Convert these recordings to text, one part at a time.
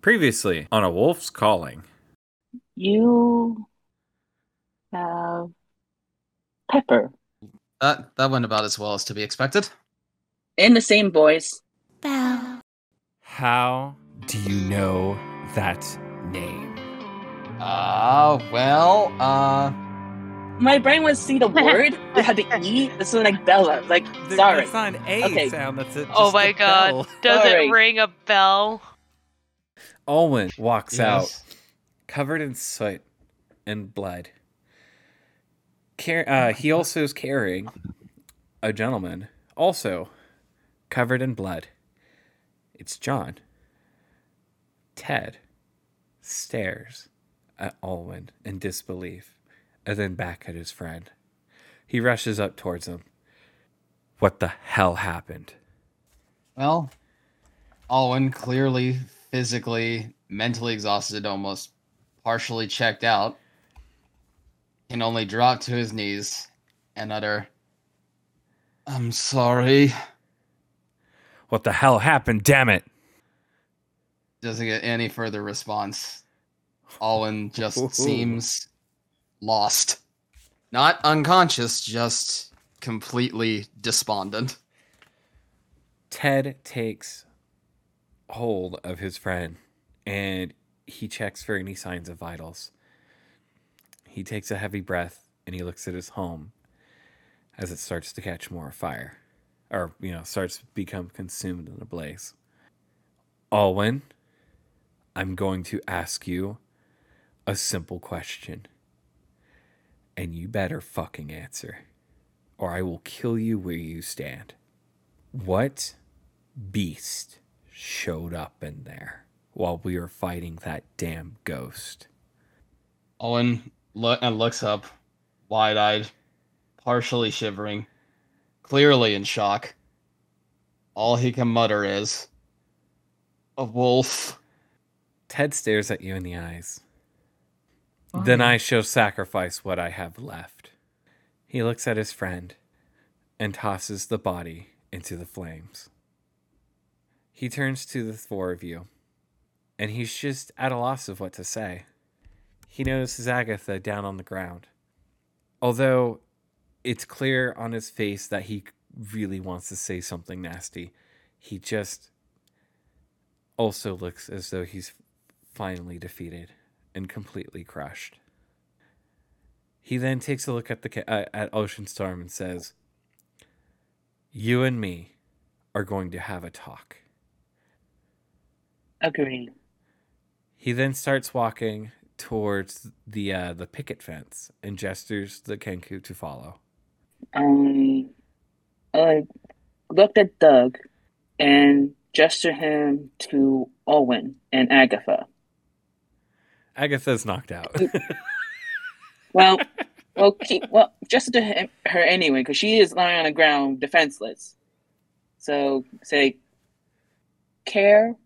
Previously on A Wolf's Calling. You have Pepper That that went about as well as to be expected. in the same voice. Bell. How do you know that name? Uh well, uh My brain was see the word. It had the E. This is like Bella. Like sorry. That's not an A Okay. sound. That's a, Oh my god. bell. Does Sorry. it ring a bell? Alwyn walks out, covered in soot and blood. Car- uh, he also is carrying a gentleman, also covered in blood. It's John. Ted stares at Alwyn in disbelief and then back at his friend. He rushes up towards him. What the hell happened? Well, Alwyn clearly physically, mentally exhausted, almost partially checked out, can only drop to his knees and utter, I'm sorry. What the hell happened? Damn it! Doesn't get any further response. Alwyn Ooh. just seems lost. Not unconscious, just completely despondent. Ted takes hold of his friend and he checks for any signs of vitals. He takes a heavy breath and he looks at his home as it starts to catch more fire or, you know, starts to become consumed in a blaze. Alwyn, I'm going to ask you a simple question. And you better fucking answer, or I will kill you where you stand. What beast showed up in there while we were fighting that damn ghost? Owen lo- and looks up, wide eyed, partially shivering, clearly in shock. All he can mutter is, A wolf. Ted stares at you in the eyes. Then I shall sacrifice what I have left. He looks at his friend and tosses the body into the flames. He turns to the four of you, and he's just at a loss of what to say. He notices Agatha down on the ground. Although it's clear on his face that he really wants to say something nasty, he just also looks as though he's finally defeated and completely crushed. He then takes a look at the uh, at Ocean Storm and says, "You and me are going to have a talk." Agreed. He then starts walking towards the uh, the picket fence and gestures the Kenku to follow. Um, I looked at Doug and gestured him to Owen and Agatha. Agatha's knocked out. Well, well, keep, well, gestured to him, her anyway because she is lying on the ground, defenseless. So say, care,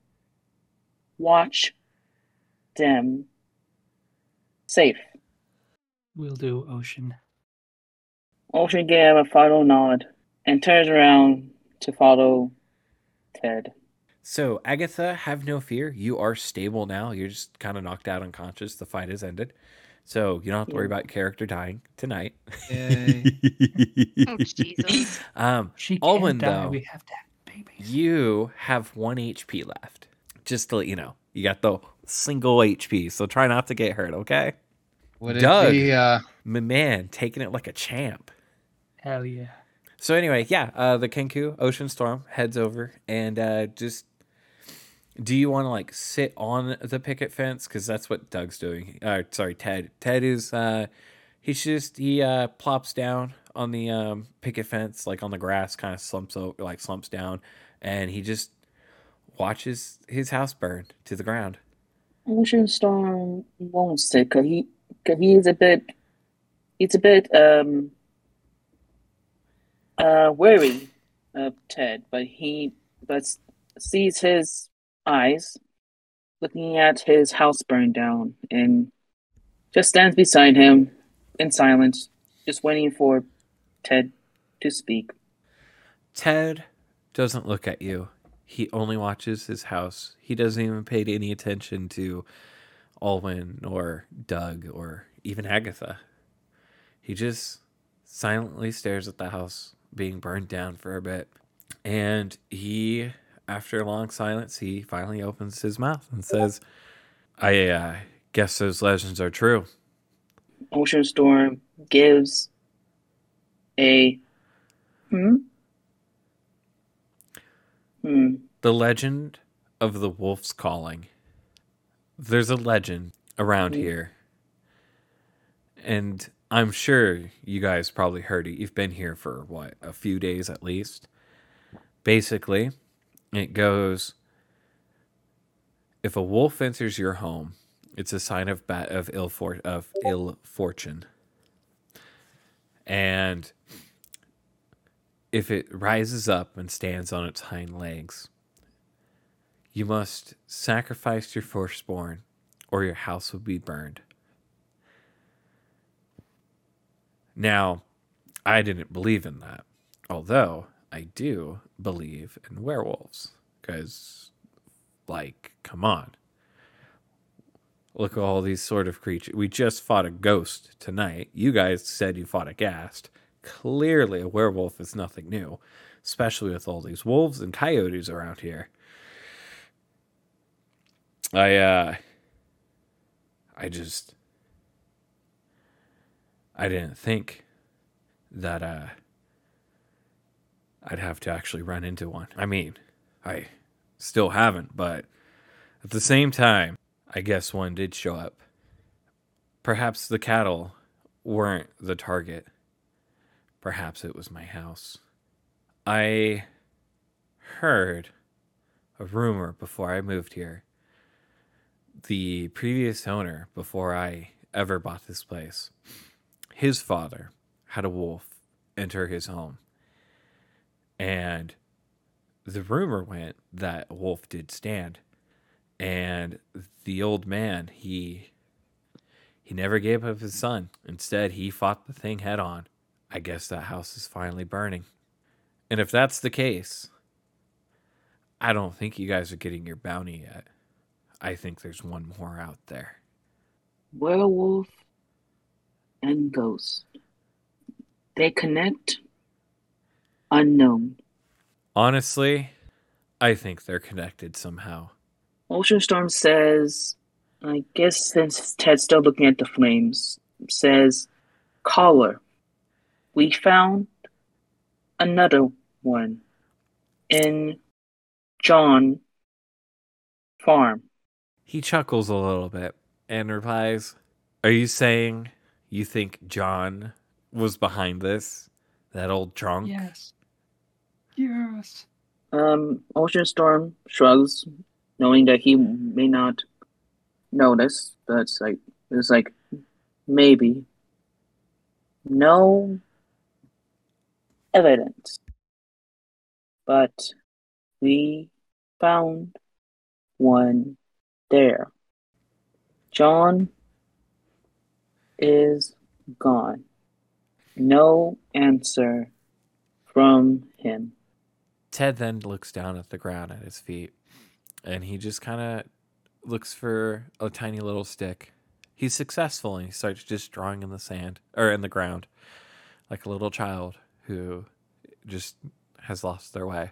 watch, them, safe. We'll do Ocean. Ocean gave a final nod and turns around to follow Ted. So, Agatha, have no fear. You are stable now. You're just kind of knocked out unconscious. The fight has ended. So, you don't have to worry Yeah. about character dying tonight. Yay. Oh, Jesus. um, She can't Alwyn, though. We have to have babies. you have one HP left. Just to let you know, you got the single HP. So, try not to get hurt, okay? Would it Doug. be, uh, My man, taking it like a champ. Hell yeah. So anyway, yeah, uh, the Kenku Ocean Storm heads over and uh, just. Do you want to like sit on the picket fence? Because that's what Doug's doing. Uh, sorry, Ted. Ted is. Uh, he's just he uh, plops down on the um, picket fence, like on the grass, kind of slumps over, like slumps down, and he just watches his house burn to the ground. Ocean Storm won't sit because he, cause he is a bit, he's a bit um, uh, wary of Ted, but he, but sees his eyes looking at his house burn down and just stands beside him in silence, just waiting for Ted to speak. Ted doesn't look at you. He only watches his house. He doesn't even pay any attention to Alwyn or Doug or even Agatha. He just silently stares at the house being burned down for a bit. And he, after a long silence, he finally opens his mouth and says, I uh, guess those legends are true. Ocean Storm gives a hmm hmm The legend of the wolf's calling. There's a legend around Mhm. here. And I'm sure you guys probably heard it. You've been here for what, a few days at least. Basically, it goes if a wolf enters your home, it's a sign of bad of ill for, of ill fortune. And if it rises up and stands on its hind legs, you must sacrifice your firstborn, or your house will be burned. Now, I didn't believe in that, although I do believe in werewolves. Because, like, come on. Look at all these sort of creatures. We just fought a ghost tonight. You guys said you fought a ghast. Clearly, a werewolf is nothing new, especially with all these wolves and coyotes around here. I uh I just I didn't think that uh I'd have to actually run into one. I mean, I still haven't, but at the same time, I guess one did show up. Perhaps the cattle weren't the target. Perhaps it was my house. I heard a rumor before I moved here the previous owner, before I ever bought this place, his father had a wolf enter his home. And the rumor went that a wolf did stand. And the old man, he he never gave up his son. Instead, he fought the thing head on. I guess that house is finally burning. And if that's the case, I don't think you guys are getting your bounty yet. I think there's one more out there. werewolf and ghost. They connect unknown. Honestly, I think they're connected somehow. Ocean Storm says, I guess since Ted's still looking at the flames, says, Caller, we found another one in John Farm. He chuckles a little bit and replies, Are you saying you think John was behind this? That old drunk? Yes. Yes. Um, Ocean Storm shrugs, knowing that he may not notice, but it's like it's like maybe no evidence, but we found one there. John is gone. No answer from him. Ted then looks down at the ground at his feet and he just kind of looks for a tiny little stick. He's successful and he starts just drawing in the sand or in the ground like a little child who just has lost their way.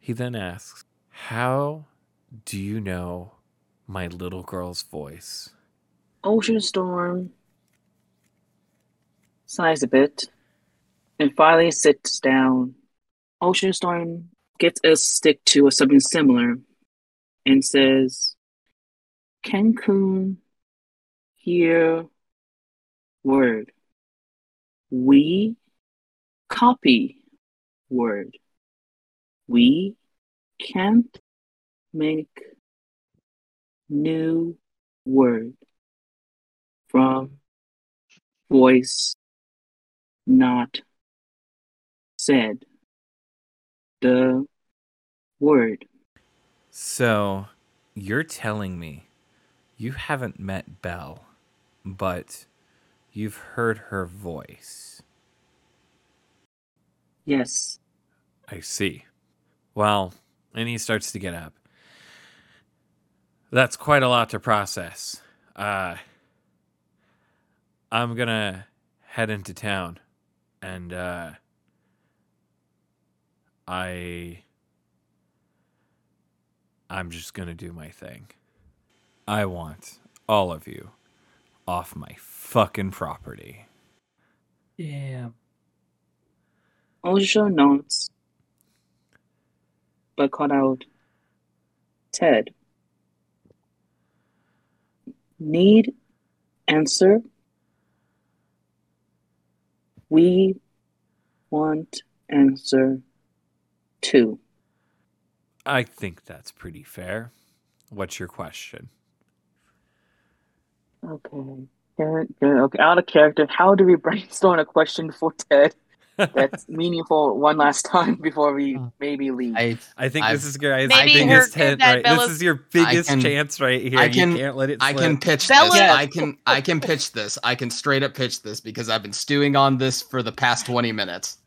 He then asks, How do you know my little girl's voice? Ocean Storm sighs a bit and finally sits down. Ocean Storm gets a stick to something similar and says, Kenku hear word? We copy word. We can't make new word from voice not said. The word. So, you're telling me you haven't met Belle, but you've heard her voice. Yes. I see. Well, And he starts to get up. That's quite a lot to process. Uh, I'm gonna head into town, and uh, I, I'm just gonna do my thing. I want all of you off my fucking property. Yeah. Osha nods, but called out Ted. Need answer. We want answer two. I think that's pretty fair. What's your question? Okay. Good, good. Okay, out of character. How do we brainstorm a question for Ted that's meaningful one last time before we Uh, maybe leave? I I think I've- this is guys. Maybe I think her- this, tent, that right, this is your biggest can- chance right here. I can- you can't let it. I can pitch Bella- this. I can I can pitch this. I can straight up pitch this because I've been stewing on this for the past 20 minutes.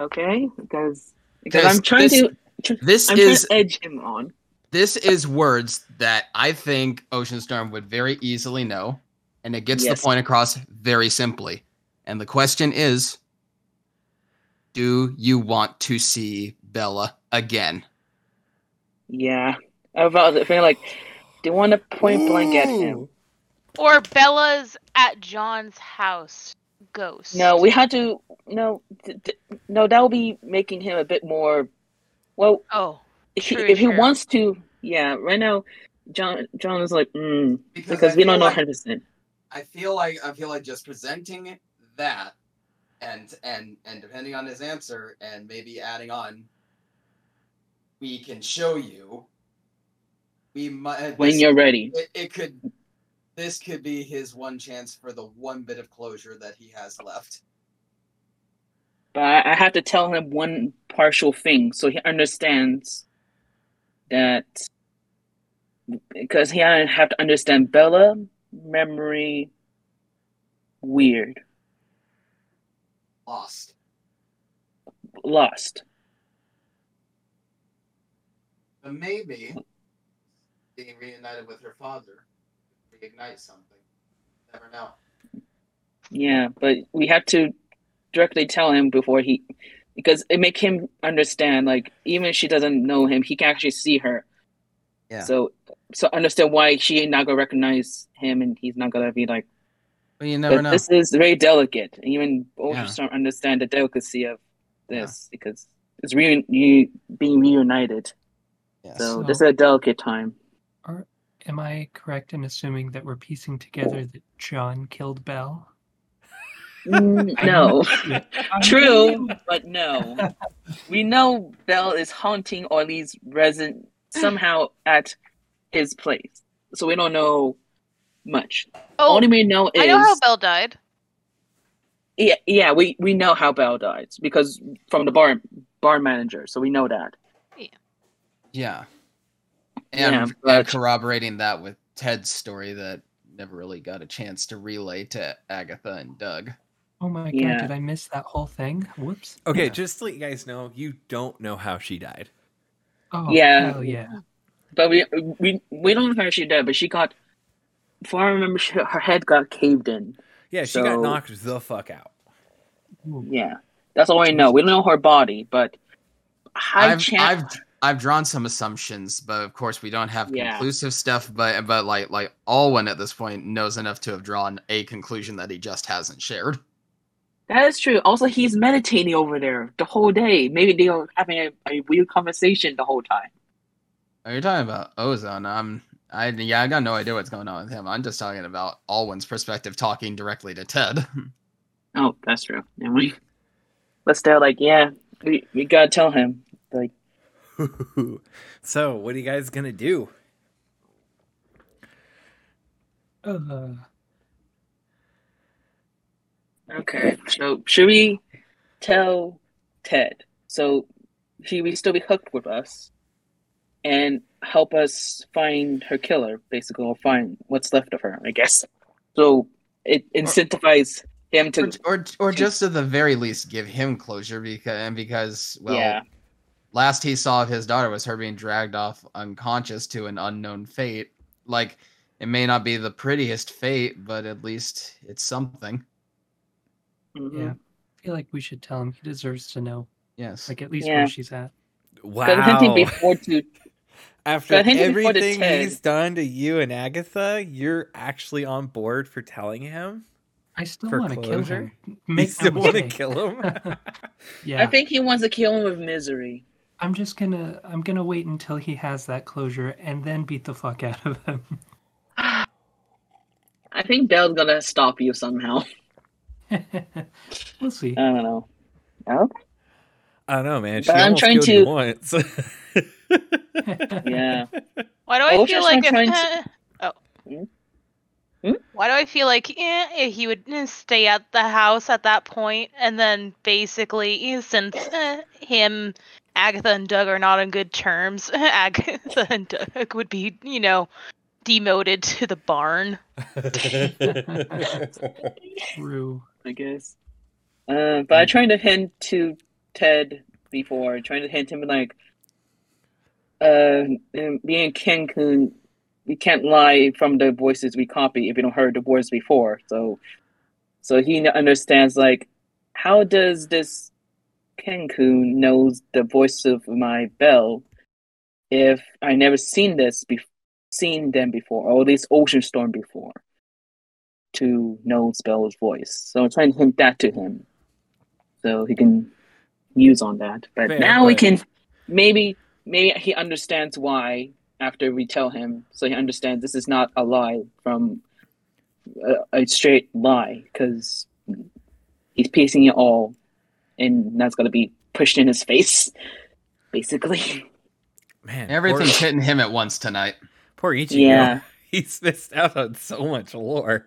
Okay, because because Because I'm trying this- to This I'm is edge him on. this is words that I think Ocean Storm would very easily know, and it gets Yes. the point across very simply. And the question is, do you want to see Bella again? Yeah, I was feeling like they want to point blank at him. Or Bella's at John's house ghost. No, we had to. No, th- th- no, that would be making him a bit more. Well, Oh, if he, if he wants to, yeah. Right now, John John is like, mm, because we don't know hundred percent. I feel like I feel like just presenting that and and and depending on his answer and maybe adding on we can show you we might When you're ready, it, it could this could be his one chance for the one bit of closure that he has left. But I, have to tell him one partial thing so he understands that because he have to understand Bella memory weird lost lost. but maybe being reunited with her father reignite something never know Yeah, but we have to directly tell him before he, because it make him understand. Like even if she doesn't know him, he can actually see her. Yeah. So, so understand why she ain't not gonna recognize him, and he's not gonna be like. But you never But know this is very delicate. Even Yeah. Ultra don't understand the delicacy of this because it's re- you being reunited. yes. So, So- this is a delicate time. Am I correct in assuming that we're piecing together that John killed Bell? Mm, no. True, but no. we know Bell is haunting or at least resident somehow at his place. So we don't know much. oh, Only we know is I know how Belle died. yeah, yeah, we, we know how Bell died because from the bar bar manager, so we know that. Yeah. And, Yeah, and but- corroborating that with Ted's story that never really got a chance to relay to Agatha and Doug. Oh my Yeah. god, did I miss that whole thing? Whoops. Okay, Yeah. just to let you guys know, you don't know how she died. Oh, Yeah. hell yeah. But we we we don't know how she died, but she got if I remember she, her head got caved in. Yeah, she got knocked the fuck out. Yeah. That's all we know. We don't know her body, but high I've, chance I've I've drawn some assumptions, but of course we don't have Yeah. conclusive stuff. But but like like Alwyn at this point knows enough to have drawn a conclusion that he just hasn't shared. That is true. Also, he's meditating over there the whole day. Maybe they are having a, a weird conversation the whole time. Are you talking about Ozone? I'm I yeah I got no idea what's going on with him. I'm just talking about Alwyn's perspective, talking directly to Ted. Oh, that's true. And we, but still, like, yeah, we, we gotta tell him. Like, so, what are you guys gonna do? Uh, okay, so should we tell Ted? So he will still be hooked with us and help us find her killer, basically, or find what's left of her, I guess. So it incentivizes him or, to, or or just at the very least give him closure because and because well yeah, last he saw of his daughter was her being dragged off unconscious to an unknown fate. Like it may not be the prettiest fate, but at least it's something. Mhm. Yeah. I feel like we should tell him he deserves to know, Yes. like at least Yeah. where she's at. But hinting Wow. before to After But hinting before the everything he's done to you and Agatha, you're actually on board for telling him? I still For want to kill closure? him. You Make still no want to kill him? yeah. I think he wants to kill him with misery. I'm just gonna I'm gonna wait until he has that closure and then beat the fuck out of him. I think Belle's gonna stop you somehow. we'll see. I don't know. Oh, I don't know, man. She But I'm trying killed you to- once. yeah. Why do I feel like not if, trying eh, oh. Hmm? Hmm? Why do I feel like eh, he would eh, stay at the house at that point, and then basically, eh, since eh, him, Agatha, and Doug are not on good terms, Agatha and Doug would be, you know, demoted to the barn. True. I guess. Uh, but I tried to hint to Ted before, trying to hint him like, uh, um, and Kenku, we can't lie from the voices we copy if you don't heard the words before. So, so he understands like, how does this Kenku knows the voice of my bell if I never seen this be- seen them before, or this Ocean Storm before? to know Spell's voice. So I'm trying to hint that to him. So he can use on that. But Fair, now we can maybe maybe he understands why after we tell him so he understands this is not a lie from a, a straight lie because he's piecing it all and that's going to be pushed in his face basically man, Everything's poor, hitting him at once tonight. poor Ichigo. Yeah. He's missed out on so much lore.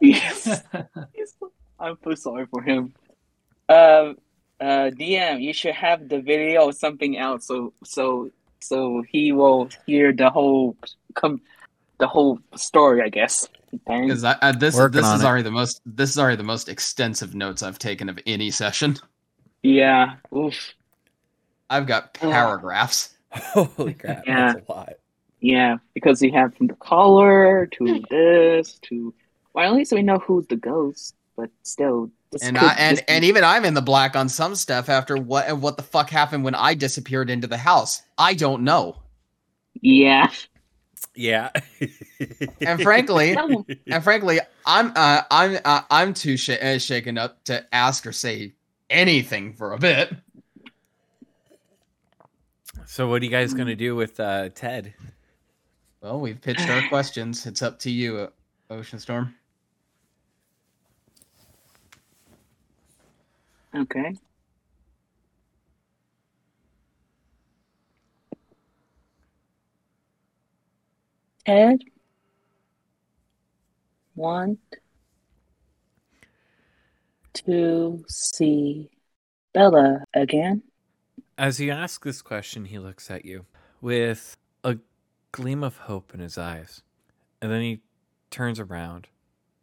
yes I'm so sorry for him. Uh, uh, DM, you should have the video or something else, so so so he will hear the whole come the whole story, I guess. Because I, I, this Working this on is it. already the most this is already the most extensive notes I've taken of any session. Yeah. Oof. I've got paragraphs. Holy crap, Yeah. that's a lot. Yeah, because we have from the collar to this to well, at least we know who's the ghost, but still. And could I, and and even I'm in the black on some stuff after what what the fuck happened when I disappeared into the house. I don't know. yeah. Yeah. And frankly, and frankly, I'm uh, I'm uh, I'm too sh- uh, shaken up to ask or say anything for a bit. so what are you guys gonna do with uh, Ted? Well, we've pitched our questions. It's up to you, uh, Ocean Storm. Okay. Ted want to see Bella again? As you ask this question, he looks at you with a gleam of hope in his eyes. And then he turns around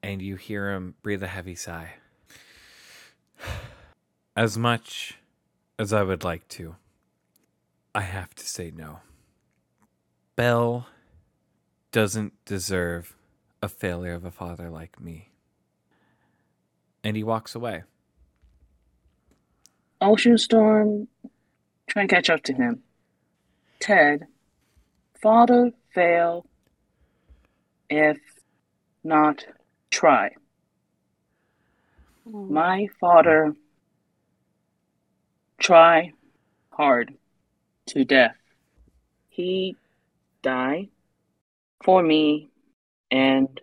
and you hear him breathe a heavy sigh. As much as I would like to, I have to say no. Belle doesn't deserve a failure of a father like me. And he walks away. Ocean Storm, try and catch up to him. Ted, father fail, if not try. Hmm. My father try hard to death. He die for me, and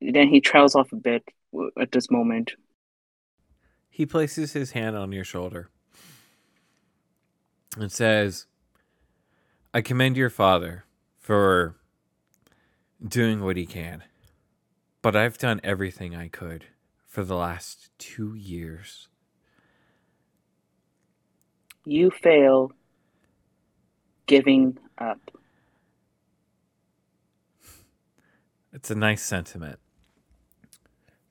then he trails off a bit at this moment. He places his hand on your shoulder and says, I commend your father for doing what he can, but I've done everything I could for the last two years. You fail giving up. It's a nice sentiment,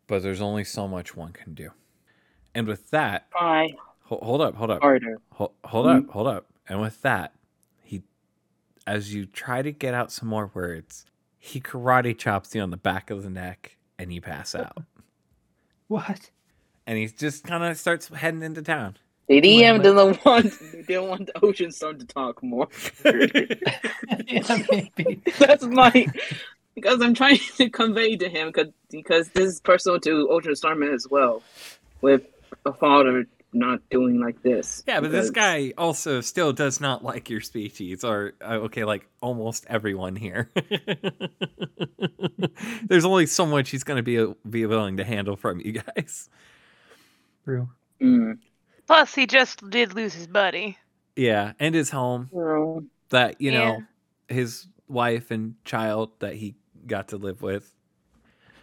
but there's only so much one can do. And with that, Try Ho- hold up, hold up. harder. Hold, hold Mhm. up, hold up. And with that, he, as you try to get out some more words, he karate chops you on the back of the neck and you pass out. What? and he just kind of starts heading into town. The DM Wait, doesn't want they don't want the Ocean Storm to talk more. yeah, maybe. That's my because I'm trying to convey to him because because this is personal to Ocean Storm as well, with a father not doing like this. Yeah, but this guy also still does not like your species, or uh, okay, like almost everyone here. There's only so much he's going to be be willing to handle from you guys. True. Mm. Plus, he just did lose his buddy. Yeah, and his home Well, that you know Yeah. his wife and child that he got to live with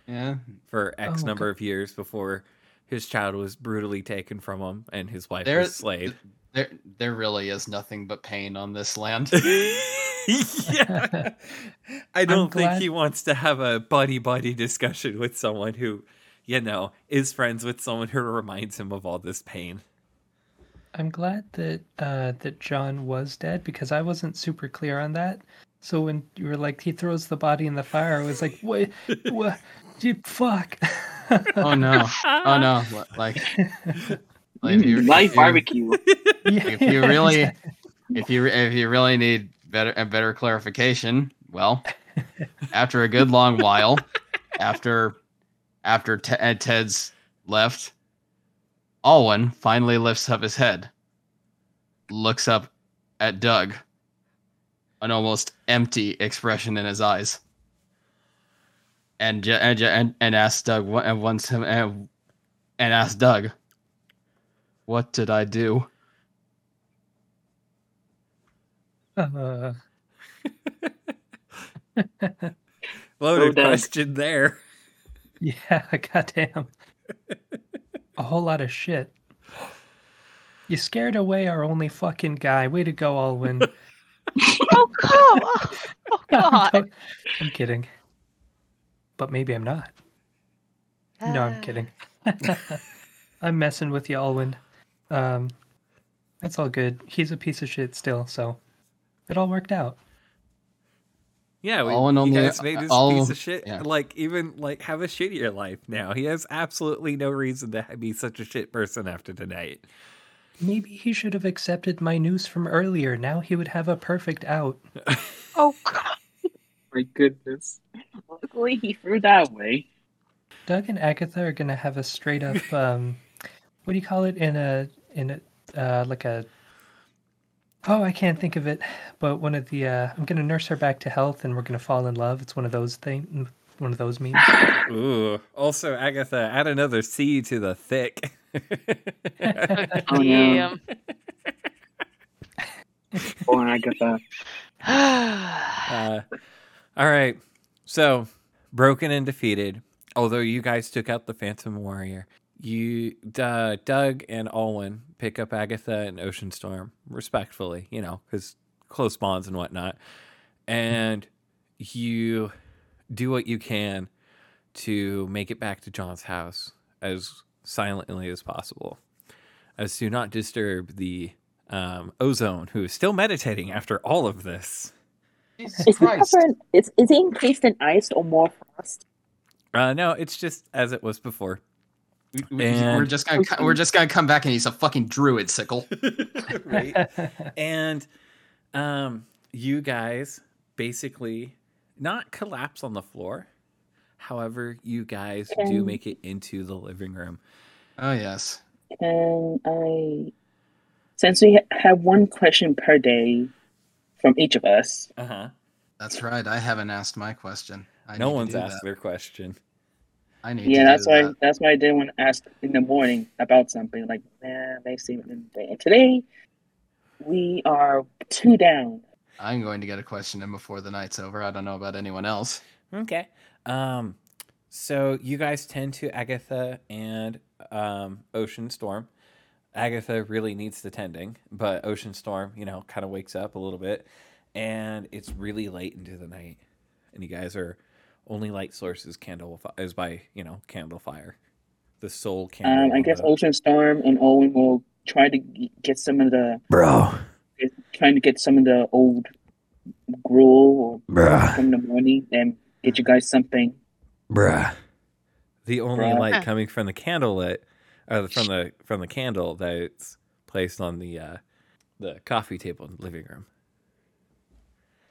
Yeah. for X Oh, number of years before his child was brutally taken from him and his wife There, was slayed. there, there really is nothing but pain on this land. yeah. I don't think glad- he wants to have a buddy buddy discussion with someone who, you know, is friends with someone who reminds him of all this pain. I'm glad that uh, that John was dead because I wasn't super clear on that. So when you were like, he throws the body in the fire, I was like, what? what? You fuck. oh no! Oh no! Like, like if you, live if you- barbecue. Yeah, if you really- if you if you really need better a better clarification, well, after a good long while, after after Te- uh, Ted's left, Alwyn finally lifts up his head, looks up at Doug, an almost empty expression in his eyes, and and and, and asks Doug what and wants him and, and asks Doug, "What did I do?" Uh, Loaded Doug. question there. yeah, goddamn. A whole lot of shit. You scared away our only fucking guy. Way to go, Alwyn. Oh god! Oh god! I'm, I'm kidding. But maybe I'm not. No, I'm kidding. I'm messing with you, Alwyn. Um, that's all good. He's a piece of shit still, so it all worked out. Yeah, we, All in you only- guys made this all- piece of shit yeah. like even like have a shittier life now. He has absolutely no reason to be such a shit person after tonight. Maybe he should have accepted my news from earlier. Now he would have a perfect out. Oh god! My goodness. Luckily, he threw that way. Doug and Agatha are gonna have a straight up um, what do you call it in a in a uh, like a oh I can't think of it, but one of the uh, I'm gonna nurse her back to health and we're gonna fall in love. It's one of those thing, one of those memes. Ooh. Also, Agatha, add another C to the thick. Oh, no. Damn. Oh, and I got that. Uh, all right. So, broken and defeated. Although you guys took out the Phantom Warrior, you, uh, Doug and Alwyn pick up Agatha and Ocean Storm respectfully, you know, because close bonds and whatnot. And you do what you can to make it back to John's house as silently as possible, as to not disturb the um, ozone, who is still meditating after all of this. Jesus Is it Christ! covered? Is is it encased in ice or more frost? Uh, no, it's just as it was before. We- we- And- we're just gonna we're just gonna come back and he's a fucking druid sickle. right? and um, you guys basically not collapse on the floor. However, you guys do Um, Can- make it into the living room. Oh yes. Can I, since we have one question per day from each of us, Uh huh. That's right. I haven't asked my question. I No one's asked that. their question. I need yeah, to that's why that. that's why I didn't want to ask in the morning about something like, man, they seem in the And today, we are two down. I'm going to get a question in before the night's over. I don't know about anyone else. Okay. Um, so you guys tend to Agatha and um, Ocean Storm. Agatha really needs the tending, but Ocean Storm, you know, kind of wakes up a little bit, and it's really late into the night, and you guys are only light source is candle fi- is by you know candle fire, the sole candle. Um, I guess the- Ocean Storm and Owen will try to get some of the Bro. trying to get some of the old gruel or Bruh. from the morning and get you guys something. Bruh. The only Bruh. light coming from the candle lit, or from the from the candle that's placed on the uh, the coffee table in the living room.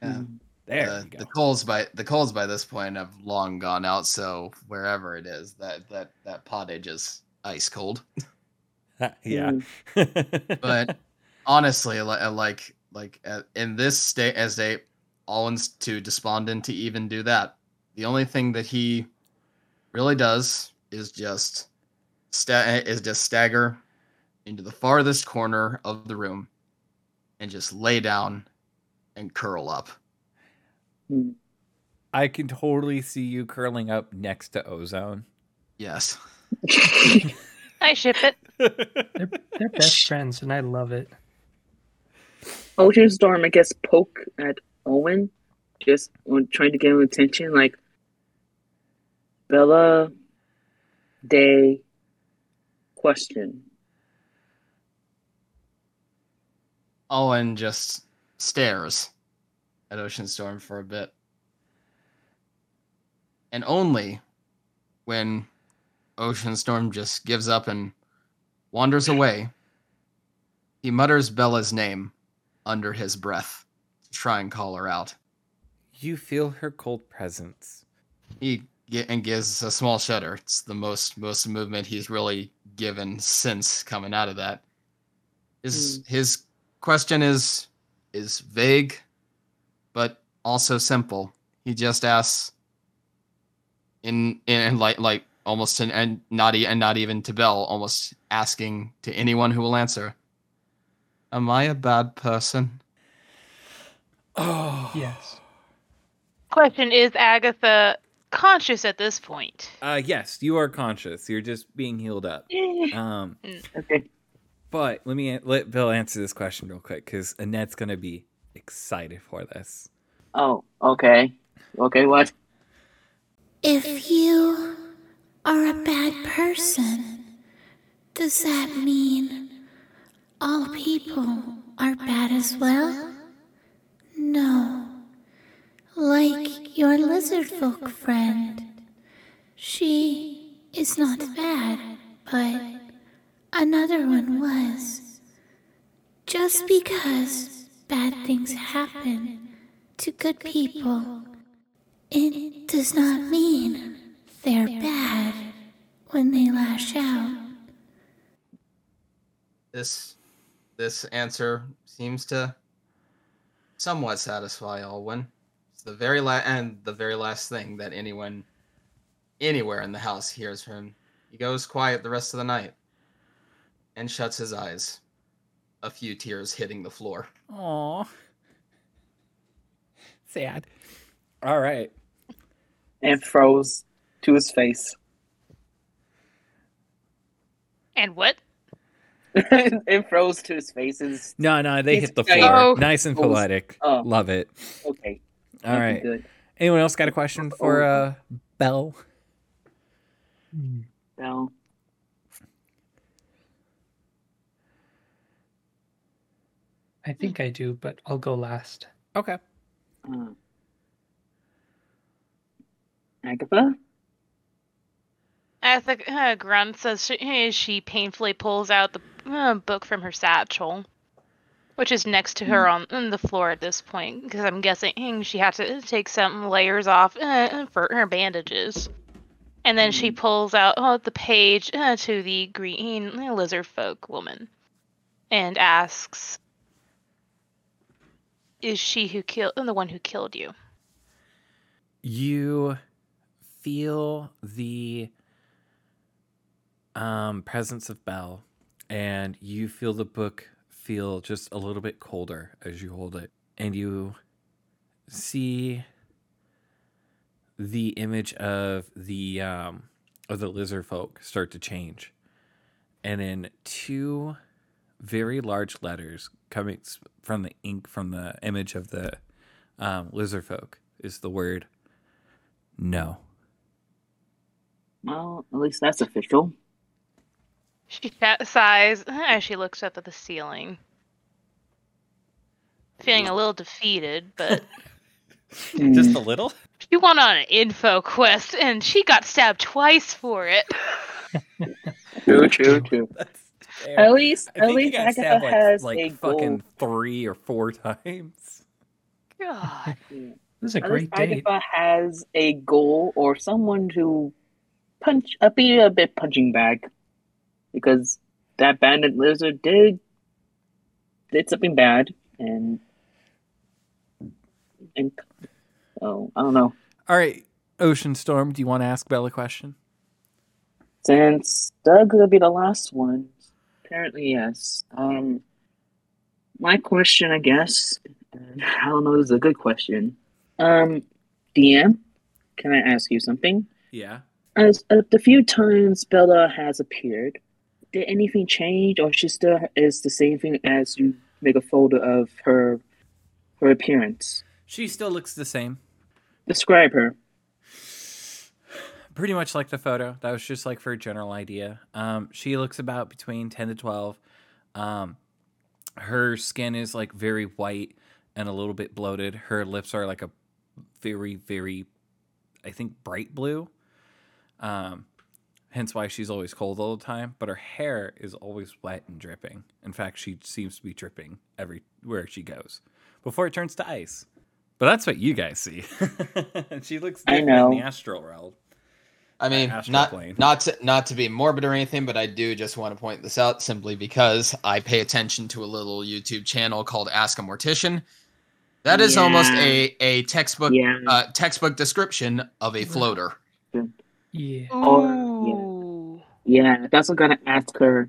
Yeah. There the, you go. the coals by the coals by this point have long gone out, so wherever it is, that that that pottage is ice cold. yeah. Hmm. But honestly, li- uh, like like uh, in this state as they Owen's too despondent to even do that. The only thing that he really does is just sta- eh, is just stagger into the farthest corner of the room and just lay down and curl up. Hmm. I can totally see you curling up next to Ozone. Yes. I ship it. They're they're best friends, and I love it. Ocean Storm, I guess, poke at Owen, just trying to get him attention. Like Bella, Day, question. Owen just stares at Ocean Storm for a bit. And only when Ocean Storm just gives up and wanders away, he mutters Bella's name under his breath to try and call her out. You feel her cold presence. He gi- and gives a small shudder. It's the most most movement he's really given since coming out of that. His hmm. his question is is vague, but also simple. He just asks in in like like almost an, and not e- and not even to Bell, almost asking to anyone who will answer. Am I a bad person? Oh. Yes. Question is Agatha conscious at this point? Uh, yes, you are conscious. You're just being healed up. Um, Okay. but let me let Bill answer this question real quick because Annette's gonna be excited for this. Oh, okay. Okay, what? If you are a bad person, does that mean all people are bad as well? No. Like your lizard folk friend. She is not bad, but another one was. Just because bad things happen to good people it does not mean they're bad when they lash out. This this answer seems to somewhat satisfy Alwyn. It's the very la- and the very last thing that anyone anywhere in the house hears from him. He goes quiet the rest of the night and shuts his eyes. A few tears hitting the floor. Aw. Sad. All right. And froze to his face. And what? it froze to his face. It's, No, no, they It's hit the floor. Oh. Nice and Oh. poetic. Oh. Love it. okay. All That'd right. Good. Anyone else got a question for uh Belle? Hmm. I think I do, but I'll go last. Okay. Uh, Agatha? Agatha uh, grunts as she, she painfully pulls out the uh, book from her satchel, which is next to her on, on the floor at this point, because I'm guessing she had to take some layers off uh, for her bandages. And then she pulls out oh, the page uh, to the green lizard folk woman and asks, Is she who killed and the one who killed you? You feel the um presence of Bell, and you feel the book feel just a little bit colder as you hold it and you see the image of the um of the lizard folk start to change and in two very large letters coming from the ink from the image of the um, lizard folk is the word no Well, at least that's official. She sighs as she looks up at the ceiling. Feeling a little defeated, but Just a little? she went on an info quest and she got stabbed twice for it. True, true, true. That's fair. At least, at least Agatha like, has like a fucking goal. three or four times. God. This is a At great least date. Agatha has a goal or someone to punch, uh, be a bit punching bag, because that bandit lizard did did something bad, and and oh, I don't know. All right, Ocean Storm, do you want to ask Bella a question? Since Doug will be the last one, apparently yes. Um, my question, I guess, and I don't know, this is a good question. Um, DM, can I ask you something? Yeah. As uh, the few times Bella has appeared, did anything change, or she still is the same thing as you make a photo of her her appearance? She still looks the same. Describe her. Pretty much like the photo. That was just like for a general idea. Um, she looks about between 10 to 12. Um, her skin is like very white and a little bit bloated. Her lips are like a very, very, I think, bright blue. Um, hence why she's always cold all the time. But her hair is always wet and dripping. In fact, she seems to be dripping everywhere she goes before it turns to ice. But that's what you guys see. she looks I different know. in the astral realm. I mean, not plane. not to, not to be morbid or anything, but I do just want to point this out simply because I pay attention to a little YouTube channel called Ask a Mortician. That is almost a a textbook Yeah. uh, textbook description of a floater. Yeah. Or- Ooh. Yeah, that's what I'm gonna ask her.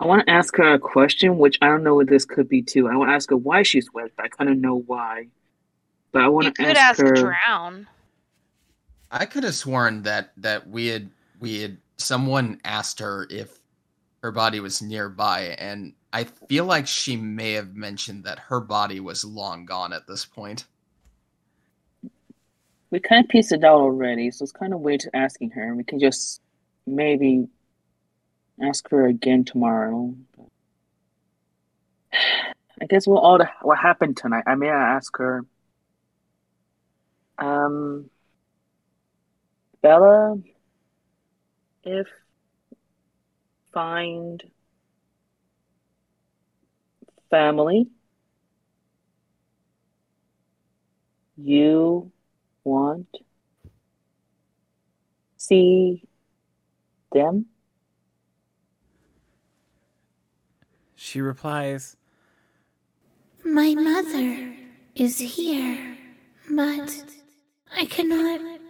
I want to ask her a question, which I don't know what this could be too. I want to ask her why she's wet, but I kind of know why. But I You want to ask, ask her. Drown. I could have sworn that that we had we had someone asked her if her body was nearby, and I feel like she may have mentioned that her body was long gone at this point. We kind of pieced it out already, so it's kind of weird to asking her. We can just maybe ask her again tomorrow. I guess what all the what happened tonight. I may ask her. Um, Bella, if find family, you want see them? She replies, My mother is here, but I cannot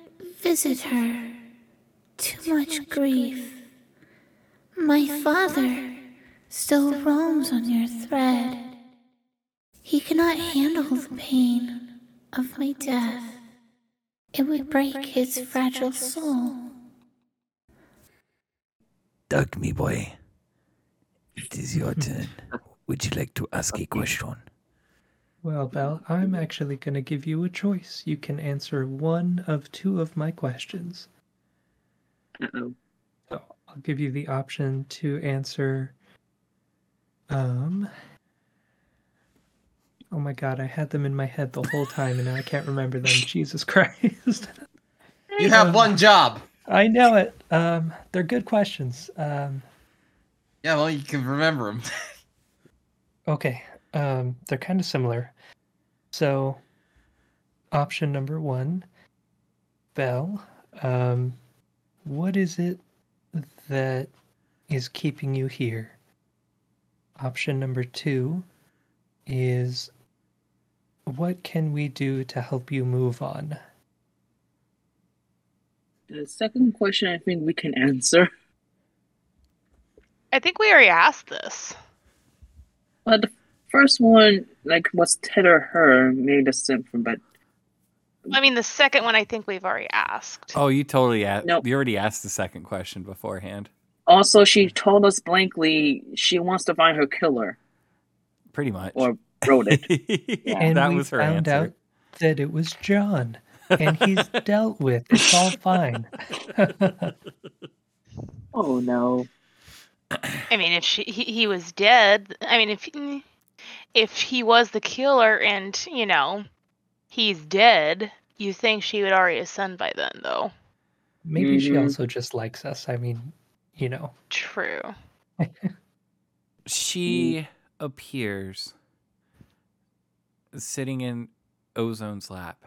visit her. Too much grief. My father still roams on your thread. He cannot handle the pain of my death. It would break his fragile soul. Doug, me boy, it is your turn. Would you like to ask a question? Well, Belle, I'm actually going to give you a choice. You can answer one of two of my questions. Uh-oh. So I'll give you the option to answer. Um. Oh my god, I had them in my head the whole time and now I can't remember them. Jesus Christ. You have one job. I know it. Um, they're good questions. Um, Yeah, well, you can remember them. okay. Um, they're kind of similar. So, option number one, Belle. Um, what is it that is keeping you here? Option number two is what can we do to help you move on? The second question I think we can answer. I think we already asked this. Well, the first one, like, was Ted or her made us different, but I mean, the second one I think we've already asked. "Oh, you totally asked. Nope. You already asked the second question beforehand. also she told us blankly she wants to find her killer Pretty much. or wrote it. and that we was her found answer. out that it was John, and he's dealt with. It's all fine. oh no. I mean, if she, he, he was dead, I mean, if if he was the killer and you know he's dead, you think she would already ascend by then, though. Maybe she Mhm. also just likes us. I mean, you know. True. She appears sitting in Ozone's lap,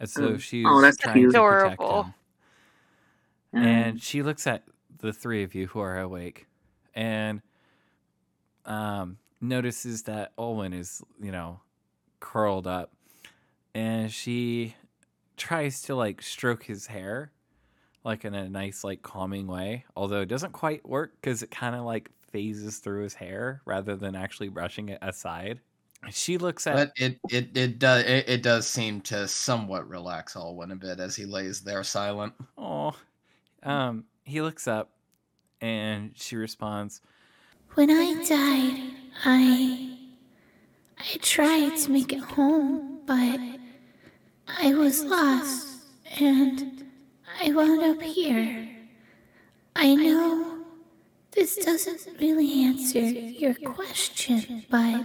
as though Oh. she's Oh, that's trying cute. to protect him. And she looks at the three of you who are awake and um, notices that Olwen is, you know, curled up. And she tries to like stroke his hair, like in a nice, like calming way. Although it doesn't quite work because it kind of like phases through his hair rather than actually brushing it aside. She looks at But it it it does it, it does seem to somewhat relax Alwyn a bit as he lays there silent. oh, um, he looks up and she responds, When I died, I. I tried to make it home, but. I was lost, and I wound up here. I know this doesn't really answer your question, but.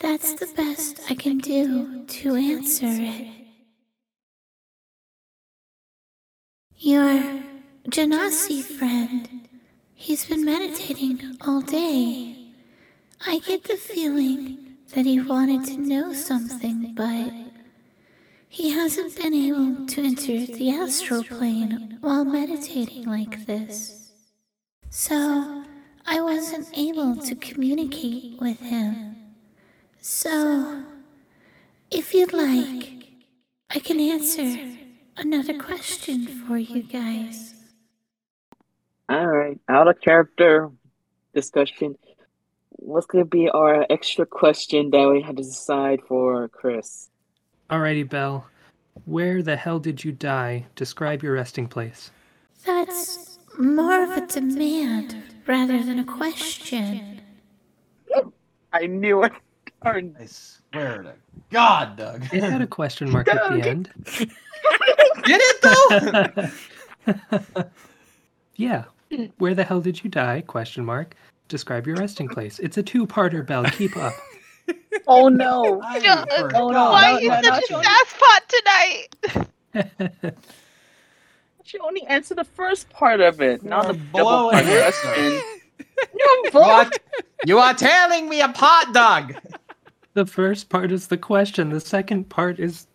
That's the best I can do to answer it. Your Genasi friend. He's been meditating all day. I get the feeling that he wanted to know something, but he hasn't been able to enter the astral plane while meditating like this. So, I wasn't able to communicate with him. So, if you'd like, I can answer another question for you guys. All right, out of character discussion. What's gonna be our extra question that we had to decide for Chris? Alrighty, Belle. Where the hell did you die? Describe your resting place. That's more of a demand rather than a question. I knew it. Darn. I swear to God, Doug. It had a question mark at the end. Did it though? yeah. Where the hell did you die? Question mark. Describe your resting place. It's a two-parter, Belle. Keep up. Oh no! I Oh, no, Why no, are you no, such no, a no. fast pot tonight? She only answered the first part of it, not the You're double part blowing it, question. You are, you are tearing me apart, Doug. the first part is the question. The second part is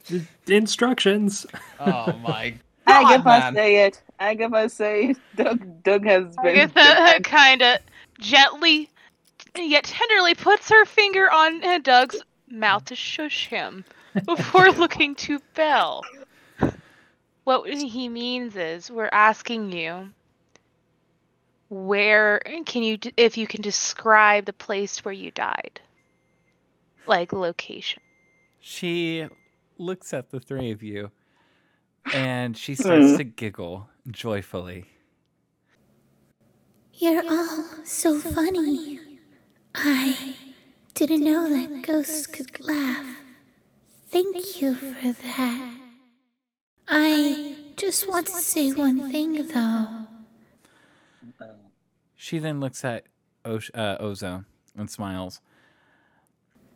the instructions. Oh my I God, give us say it. I give us say it. Doug. Doug has I been. guess that kind of gently yet tenderly puts her finger on Doug's mouth to shush him before looking to Belle. What he means is we're asking you where can you if you can describe the place where you died like location She looks at the three of you and she hmm. starts to giggle joyfully. You're all so funny. I didn't know that ghosts could laugh. Thank you for that. I just want to say one thing though. She then looks at Osh- uh, Ozone and smiles.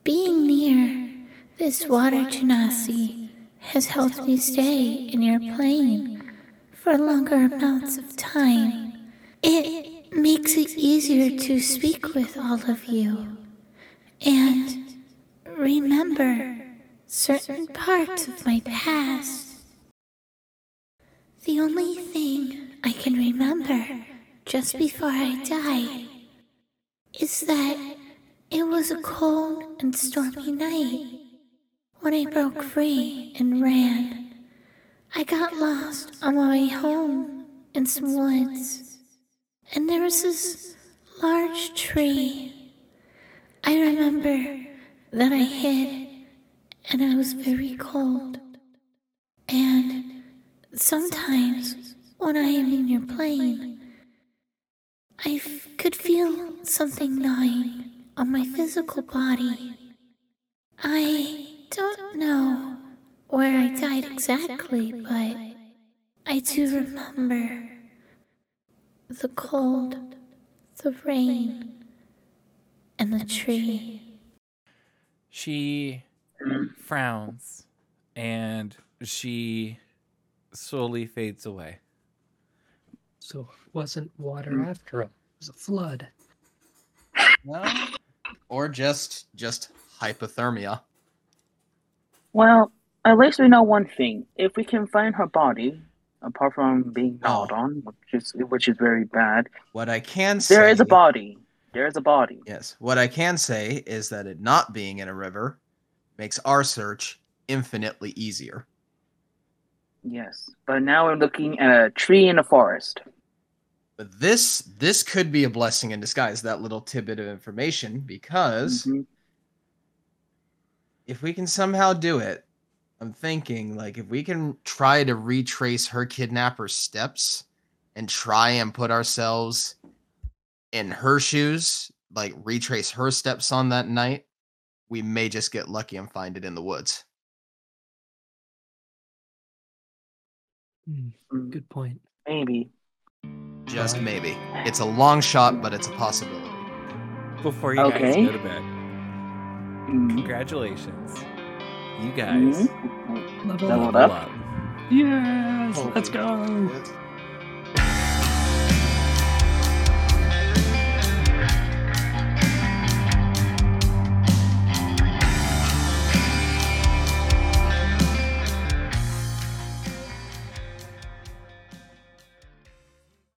Being near this water genasi has helped me stay in your plane for longer amounts of time. It makes it easier to speak with all of you and remember certain parts of my past. The only thing I can remember just before I died is that it was a cold and stormy night when I broke free and ran. I got lost on my way home in some woods, and there was this large tree. I remember that I hid, and I was very cold. And sometimes when I am in your plane, I f- could feel something gnawing on my physical body. I don't know where I died exactly, but I do remember the cold the rain, and the tree. She frowns and she slowly fades away. So it wasn't water hmm. after all. It was a flood. No. Or just just hypothermia. Well, at least we know one thing. If we can find her body, apart from being gnawed Oh. on, which is which is very bad, What I can say there is a body. There is a body. Yes. What I can say is that it not being in a river makes our search infinitely easier. Yes, but now we're looking at a tree in a forest. But this this could be a blessing in disguise, that little tidbit of information, because Mhm. if we can somehow do it, I'm thinking like if we can try to retrace her kidnapper's steps and try and put ourselves in her shoes, like retrace her steps on that night, we may just get lucky and find it in the woods. Hmm, Mm, good point. Maybe. Just maybe. It's a long shot, but it's a possibility. Before you Okay. guys go to bed, Mm. congratulations. You guys Mhm. Level Leveled up. level up. up. Yes, let's Holy go. shit.